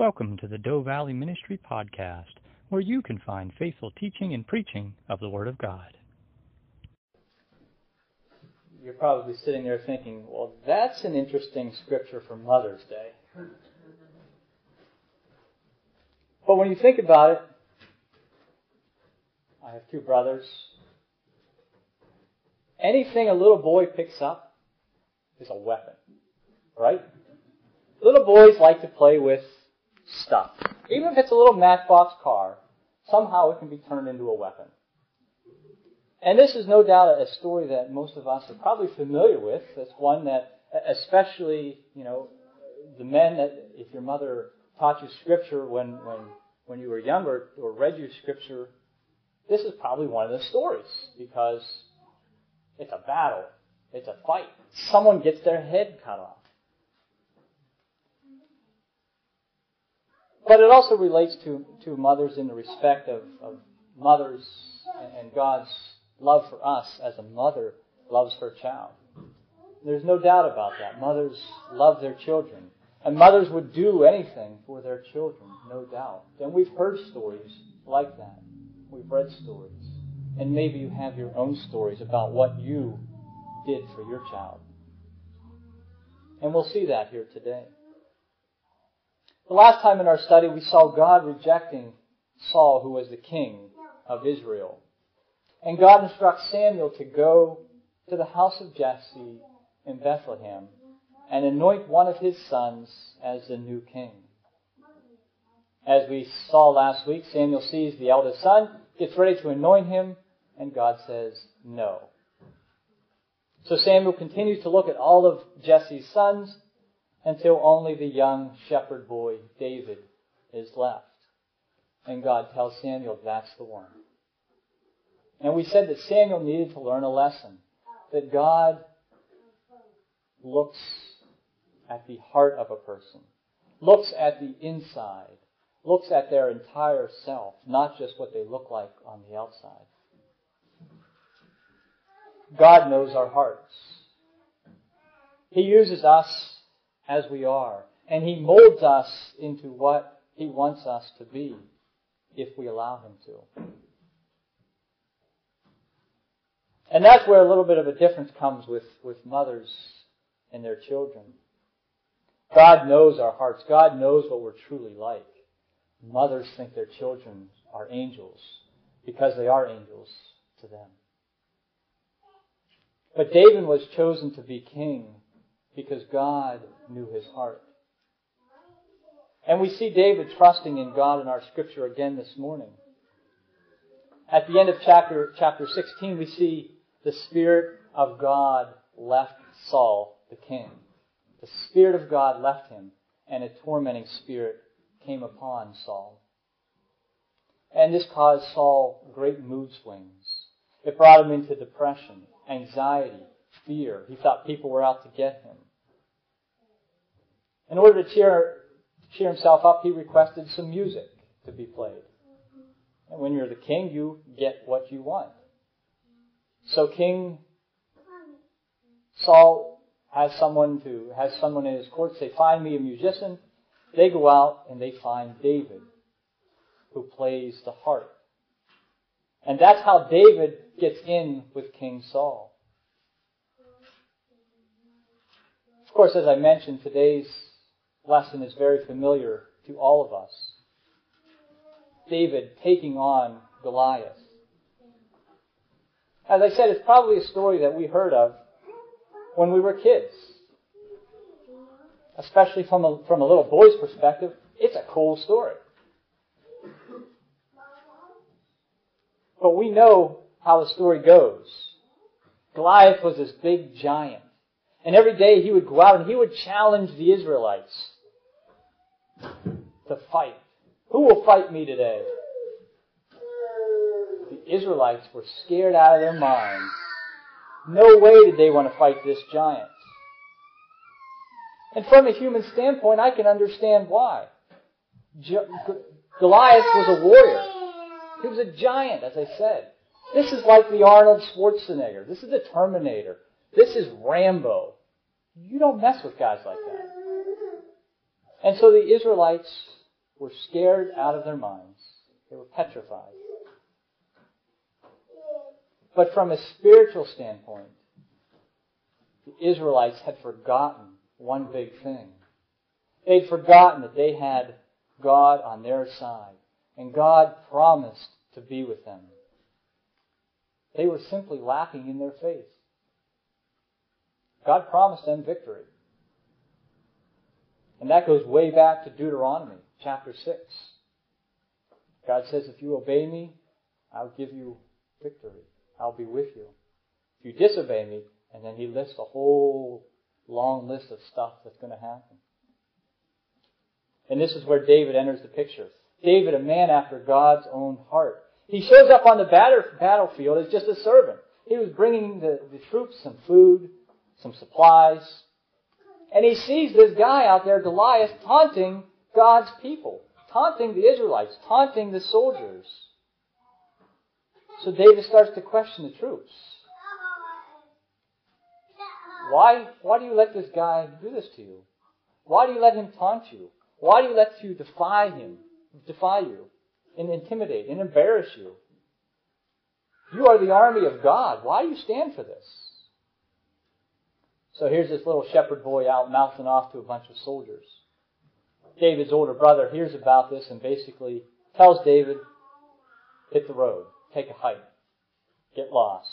Welcome to the Doe Valley Ministry Podcast, where you can find faithful teaching and preaching of the Word of God. You're probably sitting there thinking, well, that's an interesting scripture for Mother's Day. But when you think about it, I have two brothers. Anything a little boy picks up is a weapon, right? Little boys like to play with stuff. Even if it's a little matchbox car, somehow it can be turned into a weapon. And this is no doubt a story that most of us are probably familiar with. It's one that, especially, you know, the men that, if your mother taught you scripture when, when, when you were younger or read you scripture, this is probably one of the stories because it's a battle. It's a fight. Someone gets their head cut off. But it also relates to, to mothers in the respect of, of mothers and God's love for us as a mother loves her child. There's no doubt about that. Mothers love their children. And mothers would do anything for their children, no doubt. And we've heard stories like that. We've read stories. And maybe you have your own stories about what you did for your child. And we'll see that here today. The last time in our study, we saw God rejecting Saul, who was the king of Israel. And God instructs Samuel to go to the house of Jesse in Bethlehem and anoint one of his sons as the new king. As we saw last week, Samuel sees the eldest son, gets ready to anoint him, and God says no. So Samuel continues to look at all of Jesse's sons until only the young shepherd boy, David, is left. And God tells Samuel, that's the one. And we said that Samuel needed to learn a lesson. That God looks at the heart of a person, looks at the inside, looks at their entire self, not just what they look like on the outside. God knows our hearts. He uses us as we are. And He molds us into what He wants us to be if we allow Him to. And that's where a little bit of a difference comes with, with mothers and their children. God knows our hearts. God knows what we're truly like. Mothers think their children are angels because they are angels to them. But David was chosen to be king because God knew his heart. And we see David trusting in God in our scripture again this morning. At the end of chapter, chapter 16, we see the Spirit of God left Saul, the king. The Spirit of God left him, and a tormenting spirit came upon Saul. And this caused Saul great mood swings. It brought him into depression, anxiety, fear. He thought people were out to get him. In order to cheer, cheer himself up, he requested some music to be played. And when you're the king, you get what you want. So King Saul has someone to has someone in his court say, "Find me a musician." They go out and they find David, who plays the harp. And that's how David gets in with King Saul. Of course, as I mentioned, today's lesson is very familiar to all of us. David taking on Goliath. As I said, it's probably a story that we heard of when we were kids. Especially from a, from a little boy's perspective, it's a cool story. But we know how the story goes. Goliath was this big giant. And every day he would go out and he would challenge the Israelites to fight. Who will fight me today? The Israelites were scared out of their minds. No way did they want to fight this giant. And from a human standpoint, I can understand why. Goliath was a warrior. He was a giant, as I said. This is like the Arnold Schwarzenegger. This is the Terminator. This is Rambo. You don't mess with guys like that. And so the Israelites were scared out of their minds. They were petrified. But from a spiritual standpoint, the Israelites had forgotten one big thing. They'd forgotten that they had God on their side, and God promised to be with them. They were simply lacking in their faith. God promised them victory. And that goes way back to Deuteronomy chapter 6. God says, if you obey me, I'll give you victory. I'll be with you. If you disobey me, and then he lists a whole long list of stuff that's going to happen. And this is where David enters the picture. David, a man after God's own heart. He shows up on the battlefield as just a servant. He was bringing the, the troops some food, some supplies, and he sees this guy out there, Goliath, taunting God's people, taunting the Israelites, taunting the soldiers. So David starts to question the troops. Why, why do you let this guy do this to you? Why do you let him taunt you? Why do you let you defy him, defy you, and intimidate and embarrass you? You are the army of God. Why do you stand for this? So here's this little shepherd boy out mouthing off to a bunch of soldiers. David's older brother hears about this and basically tells David, hit the road, take a hike, get lost.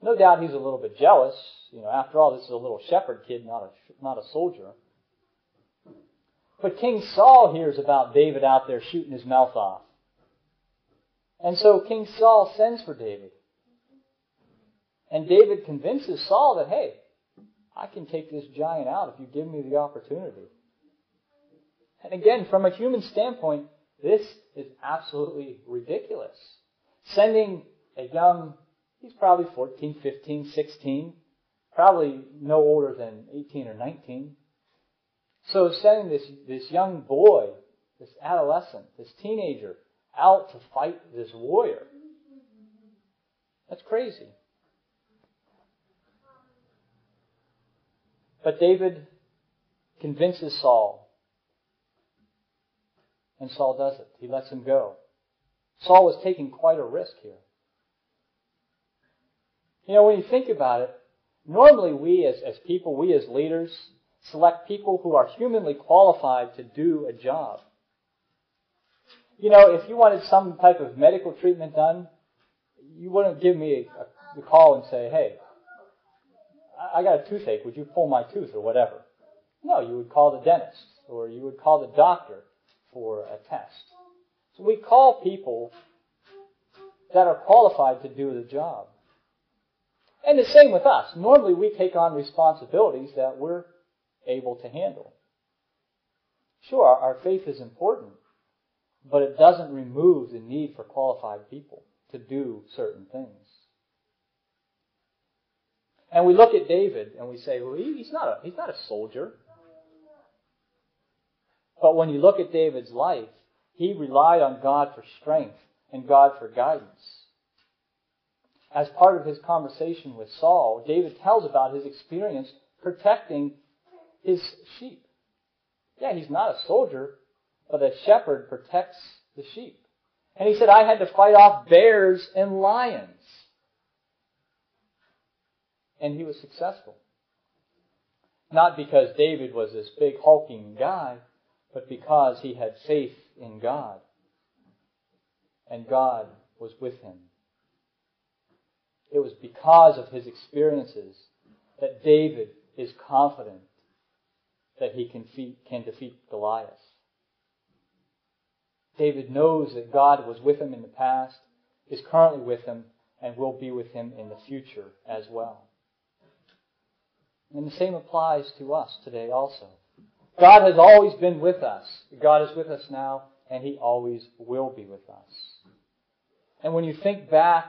No doubt he's a little bit jealous. You know, after all, this is a little shepherd kid, not a, not a soldier. But King Saul hears about David out there shooting his mouth off. And so King Saul sends for David. And David convinces Saul that, hey, I can take this giant out if you give me the opportunity. And again, from a human standpoint, this is absolutely ridiculous. Sending a young, he's probably 14, 15, 16, probably no older than 18 or 19. So sending this, this young boy, this adolescent, this teenager, out to fight this warrior, that's crazy. But David convinces Saul. And Saul does it. He lets him go. Saul was taking quite a risk here. You know, when you think about it, normally we as, as people, we as leaders, select people who are humanly qualified to do a job. You know, if you wanted some type of medical treatment done, you wouldn't give me a, a call and say, hey, I got a toothache. Would you pull my tooth or whatever? No, you would call the dentist or you would call the doctor for a test. So we call people that are qualified to do the job. And the same with us. Normally we take on responsibilities that we're able to handle. Sure, our faith is important, but it doesn't remove the need for qualified people to do certain things. And we look at David and we say, well, he's not a, he's not a soldier. But when you look at David's life, he relied on God for strength and God for guidance. As part of his conversation with Saul, David tells about his experience protecting his sheep. Yeah, he's not a soldier, but a shepherd protects the sheep. And he said, I had to fight off bears and lions and he was successful. Not because David was this big hulking guy, but because he had faith in God. And God was with him. It was because of his experiences that David is confident that he can defeat, can defeat Goliath. David knows that God was with him in the past, is currently with him, and will be with him in the future as well. And the same applies to us today also. God has always been with us. God is with us now, and He always will be with us. And when you think back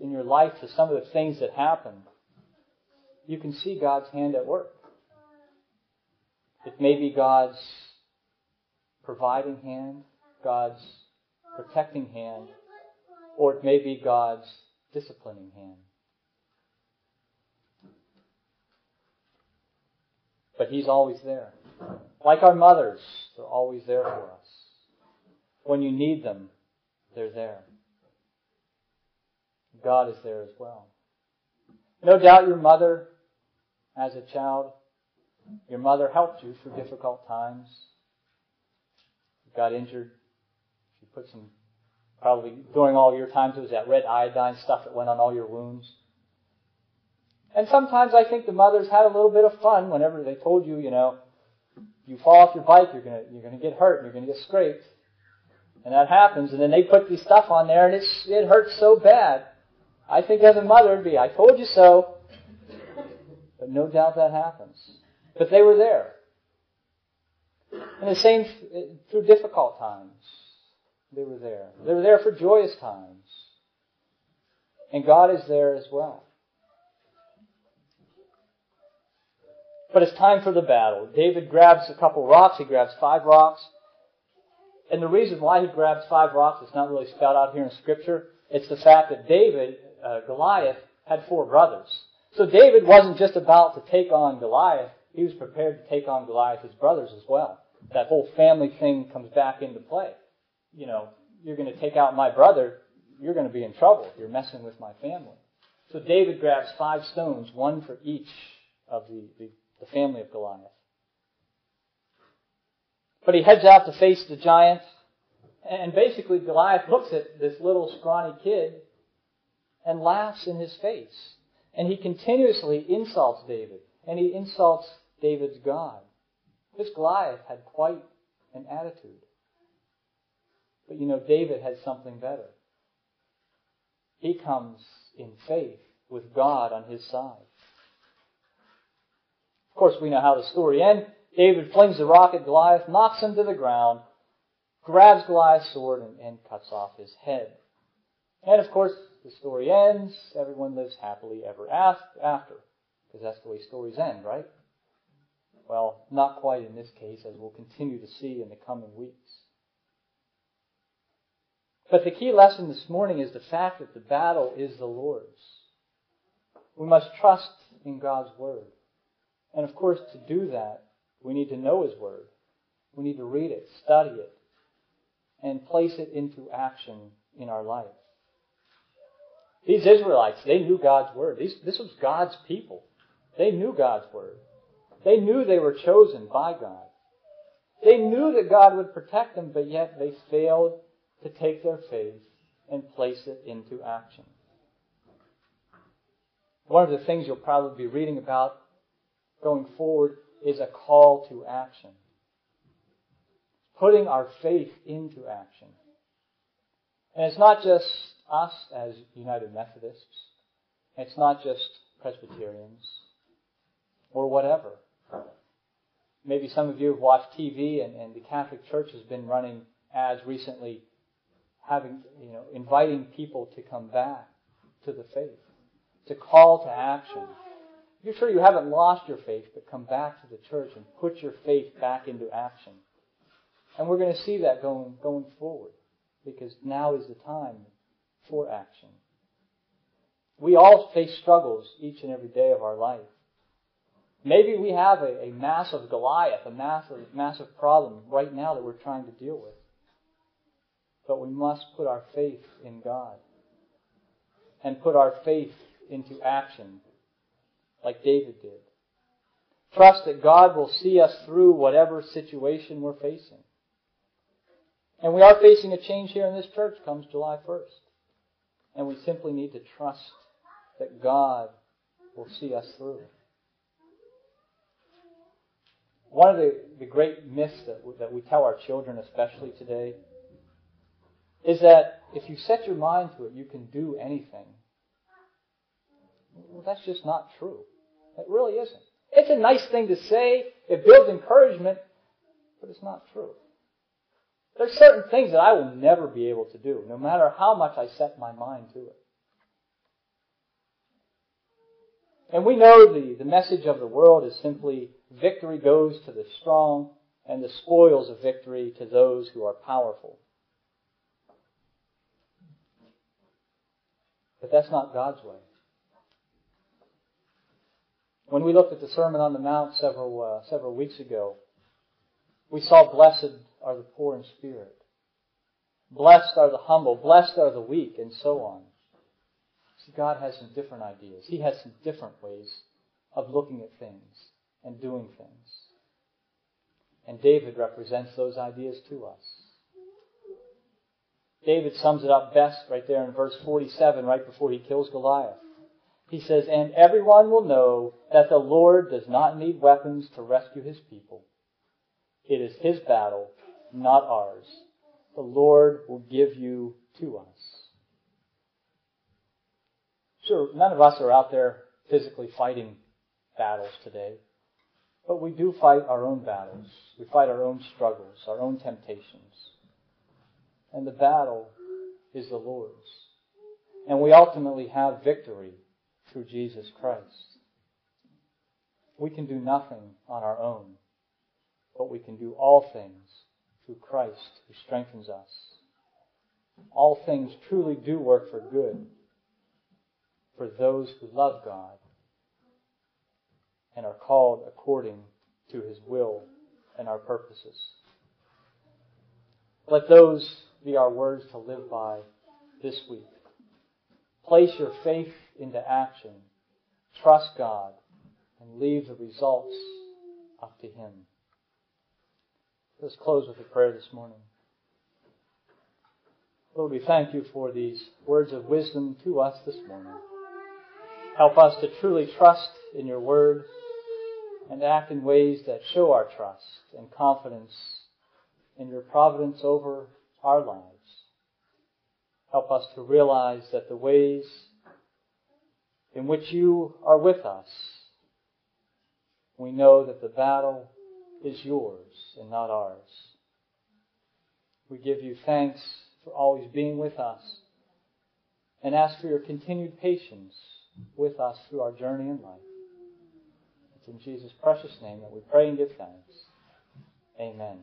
in your life to some of the things that happened, you can see God's hand at work. It may be God's providing hand, God's protecting hand, or it may be God's disciplining hand. But He's always there. Like our mothers they're always there for us. When you need them, they're there. God is there as well. No doubt your mother, as a child, your mother helped you through difficult times. You got injured. She put some, probably during all your times, it was that red iodine stuff that went on all your wounds. And sometimes I think the mothers had a little bit of fun whenever they told you, you know, you fall off your bike, you're gonna you're gonna get hurt, you're gonna get scraped, and that happens. And then they put this stuff on there, and it's it hurts so bad. I think as a mother, it'd be, I told you so. But no doubt that happens. But they were there. And the same through difficult times. They were there. They were there for joyous times. And God is there as well. But it's time for the battle. David grabs a couple rocks. He grabs five rocks. And the reason why he grabs five rocks is not really spelled out here in Scripture. It's the fact that David, uh, Goliath, had four brothers. So David wasn't just about to take on Goliath. He was prepared to take on Goliath's brothers as well. That whole family thing comes back into play. You know, you're going to take out my brother, you're going to be in trouble. You're messing with my family. So David grabs five stones, one for each of the, the the family of Goliath. But he heads out to face the giant, and basically Goliath looks at this little scrawny kid and laughs in his face. And he continuously insults David, and he insults David's God. This Goliath had quite an attitude. But you know, David had something better. He comes in faith with God on his side. Of course, we know how the story ends. David flings the rock at Goliath, knocks him to the ground, grabs Goliath's sword, and, and cuts off his head. And of course, the story ends. Everyone lives happily ever after. Because that's the way stories end, right? Well, not quite in this case, as we'll continue to see in the coming weeks. But the key lesson this morning is the fact that the battle is the Lord's. We must trust in God's Word. And of course, to do that, we need to know His Word. We need to read it, study it, and place it into action in our life. These Israelites, they knew God's Word. These, this was God's people. They knew God's Word. They knew they were chosen by God. They knew that God would protect them, but yet they failed to take their faith and place it into action. One of the things you'll probably be reading about going forward is a call to action. Putting our faith into action. And it's not just us as United Methodists. It's not just Presbyterians or whatever. Maybe some of you have watched TV and, and the Catholic Church has been running ads recently having, you know, inviting people to come back to the faith. A call to action. You're sure you haven't lost your faith, but come back to the church and put your faith back into action. And we're going to see that going, going forward because now is the time for action. We all face struggles each and every day of our life. Maybe we have a, a massive Goliath, a massive, massive problem right now that we're trying to deal with. But we must put our faith in God and put our faith into action like David did. Trust that God will see us through whatever situation we're facing. And we are facing a change here in this church comes July 1st. And we simply need to trust that God will see us through. One of the, the great myths that that we tell our children, especially today, is that if you set your mind to it, you can do anything. Well, that's just not true. It really isn't. It's a nice thing to say. It builds encouragement, but it's not true. There's certain things that I will never be able to do, no matter how much I set my mind to it. And we know the, the message of the world is simply victory goes to the strong and the spoils of victory to those who are powerful. But that's not God's way. When we looked at the Sermon on the Mount several uh, several weeks ago, We saw blessed are the poor in spirit. Blessed are the humble. Blessed are the weak, and so on. See, God has some different ideas. He has some different ways of looking at things and doing things. And David represents those ideas to us. David sums it up best right there in verse 47, right before he kills Goliath. He says, And everyone will know that the Lord does not need weapons to rescue his people. It is his battle, not ours. The Lord will give you to us. Sure, none of us are out there physically fighting battles today, but we do fight our own battles. We fight our own struggles, our own temptations. And the battle is the Lord's. And we ultimately have victory through Jesus Christ. We can do nothing on our own, but we can do all things through Christ who strengthens us. All things truly do work for good for those who love God and are called according to his will and our purposes. Let those be our words to live by this week. Place your faith into action. Trust God and leave the results up to Him. Let's close with a prayer this morning. Lord, we thank you for these words of wisdom to us this morning. Help us to truly trust in your word and act in ways that show our trust and confidence in your providence over our lives. Help us to realize that the ways in which you are with us, we know that the battle is yours and not ours. We give you thanks for always being with us and ask for your continued patience with us through our journey in life. It's in Jesus' precious name that we pray and give thanks. Amen.